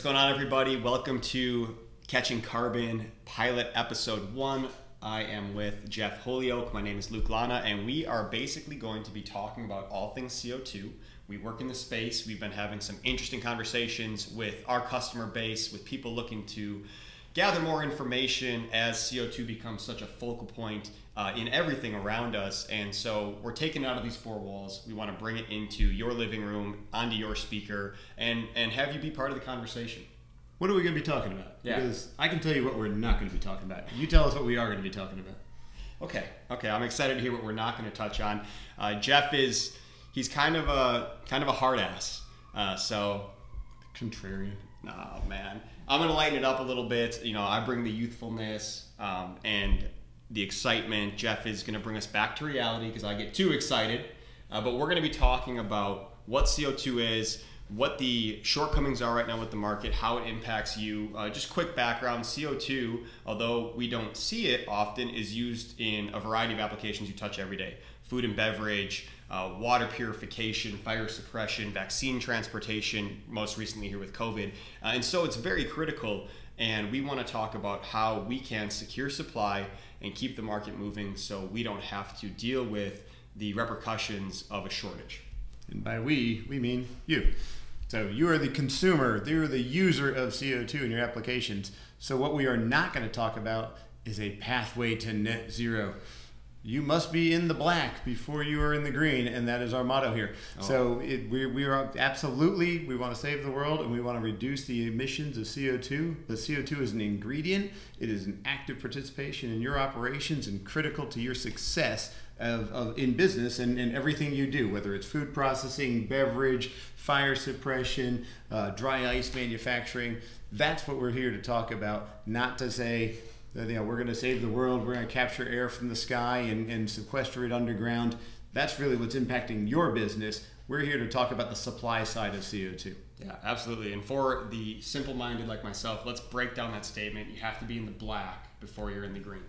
going on, everybody? Welcome to Catching Carbon Pilot Episode 1. I am with Jeff Holyoak. My name is Luke Lana, and we are basically going to be talking about all things CO2. We work in the space. We've been having some interesting conversations with our customer base, with people looking to gather more information as CO2 becomes such a focal point uh, in everything around us. And so we're taking it out of these four walls. We want to bring it into your living room, onto your speaker, and, and have you be part of the conversation. What are we going to be talking about? Yeah. Because I can tell you what we're not going to be talking about. You tell us what we are going to be talking about. Okay, okay. I'm excited to hear what we're not going to touch on. Uh, Jeff is he's kind of a kind of a hard ass. Uh, so, Contrarian. oh man, I'm going to lighten it up a little bit. You know, I bring the youthfulness um, and the excitement. Jeff is going to bring us back to reality because I get too excited. Uh, but we're going to be talking about what CO2 is, what the shortcomings are right now with the market, how it impacts you. Uh, just quick background CO2, although we don't see it often, is used in a variety of applications you touch every day food and beverage, uh, water purification, fire suppression, vaccine transportation, most recently here with COVID. Uh, and so it's very critical. And we want to talk about how we can secure supply and keep the market moving so we don't have to deal with the repercussions of a shortage. And by we, we mean you. So you are the consumer, you're the user of CO2 in your applications. So what we are not going to talk about is a pathway to net zero. You must be in the black before you are in the green, and that is our motto here. Oh. So it, we, we are absolutely, we want to save the world and we want to reduce the emissions of CO2. But CO2 is an ingredient, it is an active participation in your operations and critical to your success of, of in business and, and everything you do, whether it's food processing, beverage, fire suppression, uh, dry ice manufacturing. That's what we're here to talk about, not to say that you know we're going to save the world, we're going to capture air from the sky and, and sequester it underground. That's really what's impacting your business. We're here to talk about the supply side of CO2. Yeah, absolutely. And for the simple minded like myself, let's break down that statement. You have to be in the black before you're in the green.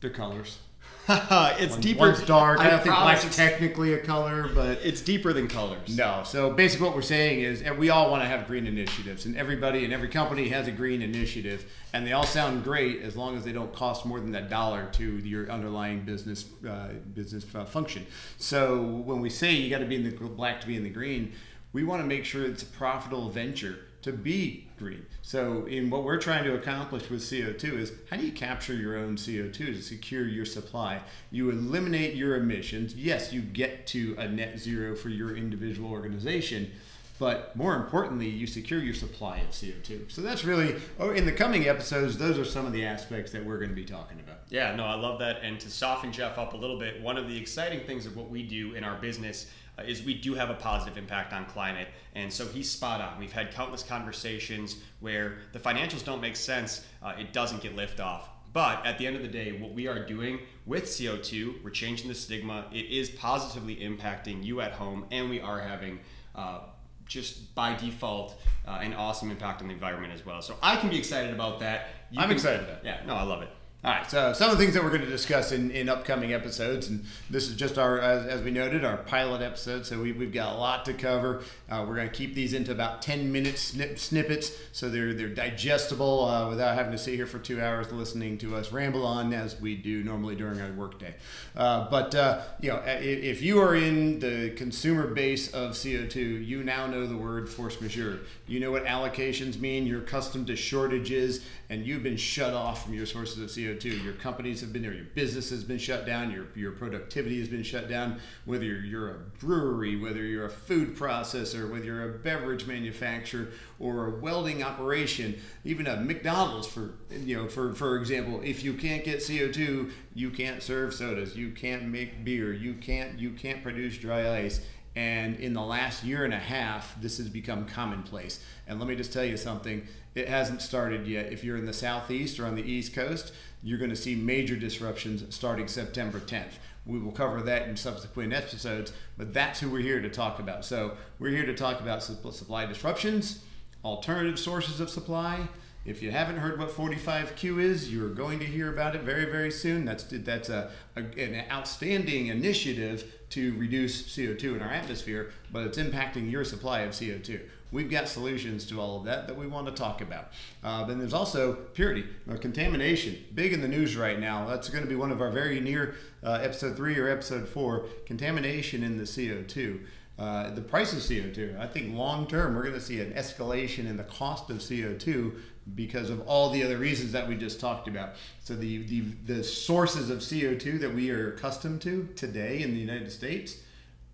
The colors. it's One- deeper. One's dark. I, don't think black's technically a color, but it's deeper than colors. No. So basically, what we're saying is and we all want to have green initiatives, and everybody and every company has a green initiative, and they all sound great as long as they don't cost more than that dollar to your underlying business uh, business uh, function. So when we say you got to be in the black to be in the green, we want to make sure it's a profitable venture to be green. So, in what we're trying to accomplish with CO2 is how do you capture your own CO2 to secure your supply? You eliminate your emissions. Yes, you get to a net zero for your individual organization, but more importantly, you secure your supply of CO2. So, that's really, oh, in the coming episodes, those are some of the aspects that we're going to be talking about. Yeah, no, I love that. And to soften Jeff up a little bit, one of the exciting things of what we do in our business uh, is we do have a positive impact on climate. And so he's spot on. We've had countless conversations where the financials don't make sense, uh, it doesn't get liftoff. But at the end of the day, what we are doing with CO2, we're changing the stigma. It is positively impacting you at home, and we are having uh, just by default uh, an awesome impact on the environment as well. So I can be excited about that. You I'm can- excited. Yeah, no, I love it. All right, so some of the things that we're going to discuss in, in upcoming episodes, and this is just our, as, as we noted, our pilot episode. So we, we've got a lot to cover. Uh, we're going to keep these into about 10 minute snip, snippets so they're, they're digestible uh, without having to sit here for two hours listening to us ramble on as we do normally during our workday. Uh, but, uh, you know, if, if you are in the consumer base of CO2, you now know the word force majeure. You know what allocations mean. You're accustomed to shortages, and you've been shut off from your sources of CO2. Your companies have been there. Your business has been shut down. Your, your productivity has been shut down. Whether you're, you're a brewery, whether you're a food processor, whether you're a beverage manufacturer or a welding operation, even a McDonald's, for you know, for for example, if you can't get CO2, you can't serve sodas. You can't make beer. You can't you can't produce dry ice. And in the last year and a half, this has become commonplace. And let me just tell you something it hasn't started yet. If you're in the southeast or on the east coast, you're going to see major disruptions starting September 10th. We will cover that in subsequent episodes, but that's who we're here to talk about. So, we're here to talk about supply disruptions, alternative sources of supply. If you haven't heard what 45Q is, you're going to hear about it very, very soon. That's that's a, a an outstanding initiative to reduce CO2 in our atmosphere, but it's impacting your supply of CO2. we've got solutions to all of that that we want to talk about. Uh, then there's also purity or contamination, big in the news right now. That's going to be one of our very near uh, episode three or episode four contamination in the CO2. Uh, the price of CO2. I think long term, we're going to see an escalation in the cost of CO2 because of all the other reasons that we just talked about. So the, the, the sources of CO2 that we are accustomed to today in the United States,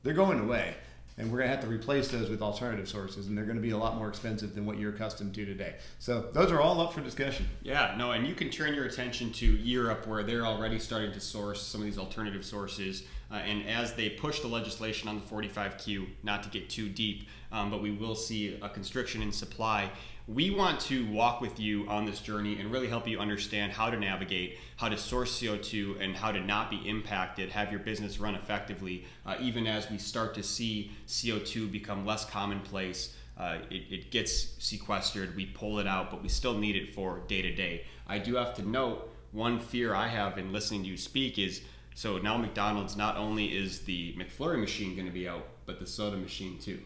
they're going away. And we're going to have to replace those with alternative sources, and they're going to be a lot more expensive than what you're accustomed to today. So those are all up for discussion. Yeah, no, and you can turn your attention to Europe, where they're already starting to source some of these alternative sources. Uh, and as they push the legislation on the 45Q, not to get too deep, um, but we will see a constriction in supply we want to walk with you on this journey and really help you understand how to navigate, how to source CO2, and how to not be impacted, have your business run effectively, uh, even as we start to see CO2 become less commonplace. Uh, it, it, gets sequestered, we pull it out, but we still need it for day to day. I do have to note one fear I have in listening to you speak is so now McDonald's not only is the McFlurry machine going to be out, but the soda machine too.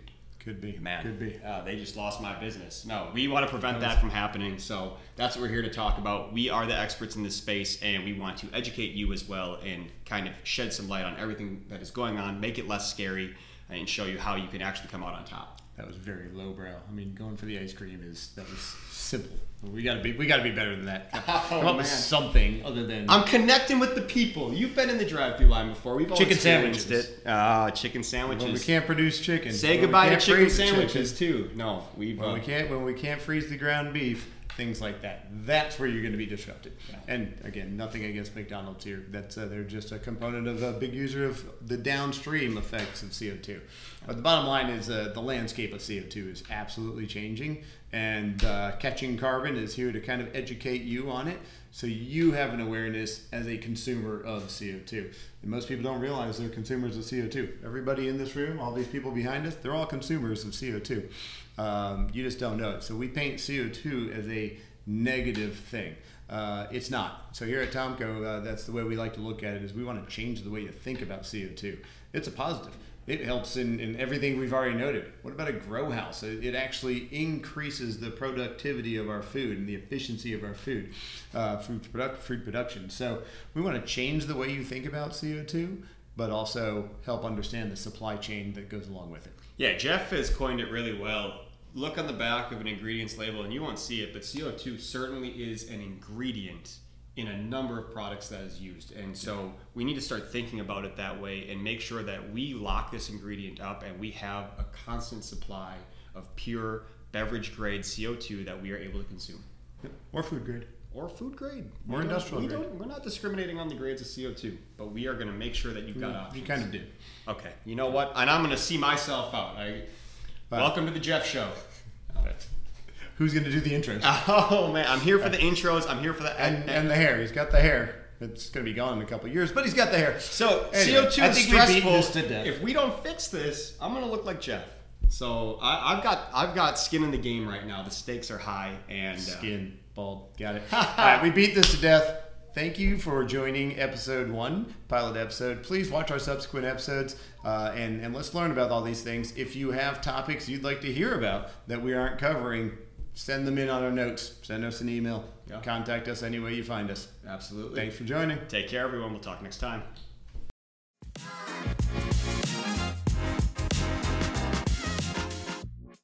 Could be. Man, could be. Uh, they just lost my business. No, we want to prevent that, from happening. So that's what we're here to talk about. We are the experts in this space, and we want to educate you as well and kind of shed some light on everything that is going on, make it less scary, and show you how you can actually come out on top. That was very lowbrow. I mean, going for the ice cream is that was simple. We gotta be we gotta be better than that. Oh, Come up with something other than I'm connecting with the people. You've been in the drive-through line before. We've all chicken sandwiches. it. Ah, chicken sandwiches. When we can't produce chicken. Say goodbye to chicken sandwiches chicken, too. No, we've When uh, we can't when we can't freeze the ground beef, things like that. That's where you're going to be disrupted. Yeah. And again, nothing against McDonald's here. That's uh, they're just a component of a big user of the downstream effects of CO2. But the bottom line is uh, the landscape of CO2 is absolutely changing, and uh, catching carbon is here to kind of educate you on it, so you have an awareness as a consumer of CO2. And most people don't realize they're consumers of CO2. Everybody in this room, all these people behind us, they're all consumers of CO2. Um, you just don't know it. So we paint CO2 as a negative thing. Uh, it's not. So here at Tomco, uh, that's the way we like to look at it. Is we want to change the way you think about CO2. It's a positive. It helps in, in everything we've already noted. What about a grow house? It, it actually increases the productivity of our food and the efficiency of our food, uh, food, product, food production. So we want to change the way you think about CO2, but also help understand the supply chain that goes along with it. Yeah, Jeff has coined it really well. Look on the back of an ingredients label and you won't see it, but CO2 certainly is an ingredient in a number of products that is used. And so we need to start thinking about it that way and make sure that we lock this ingredient up and we have a constant supply of pure beverage grade CO2 that we are able to consume. Or food grade. Or food grade. Or industrial we grade. don't- We're not discriminating on the grades of CO2, but we are going to make sure that you've got options. You kind of do. Okay, you know what? And I'm going to see myself out. I, welcome to the Jeff Show. Who's going to do the intros? Oh man, I'm here for the intros. I'm here for the and, and the hair. He's got the hair. It's going to be gone in a couple of years, but he's got the hair. so Anyway, CO2 I is stressful. to. If we don't fix this, I'm gonna look like Jeff. So I, I've got I've got skin in the game right now. The stakes are high, and uh, Skin, bald. Got it. All right, we beat this to death. Thank you for joining episode one, pilot episode. Please watch our subsequent episodes uh, and, and let's learn about all these things. If you have topics you'd like to hear about that we aren't covering, send them in on our notes. Send us an email. Yeah. Contact us any way you find us. absolutely. Thanks for joining. Take care, everyone. We'll talk next time.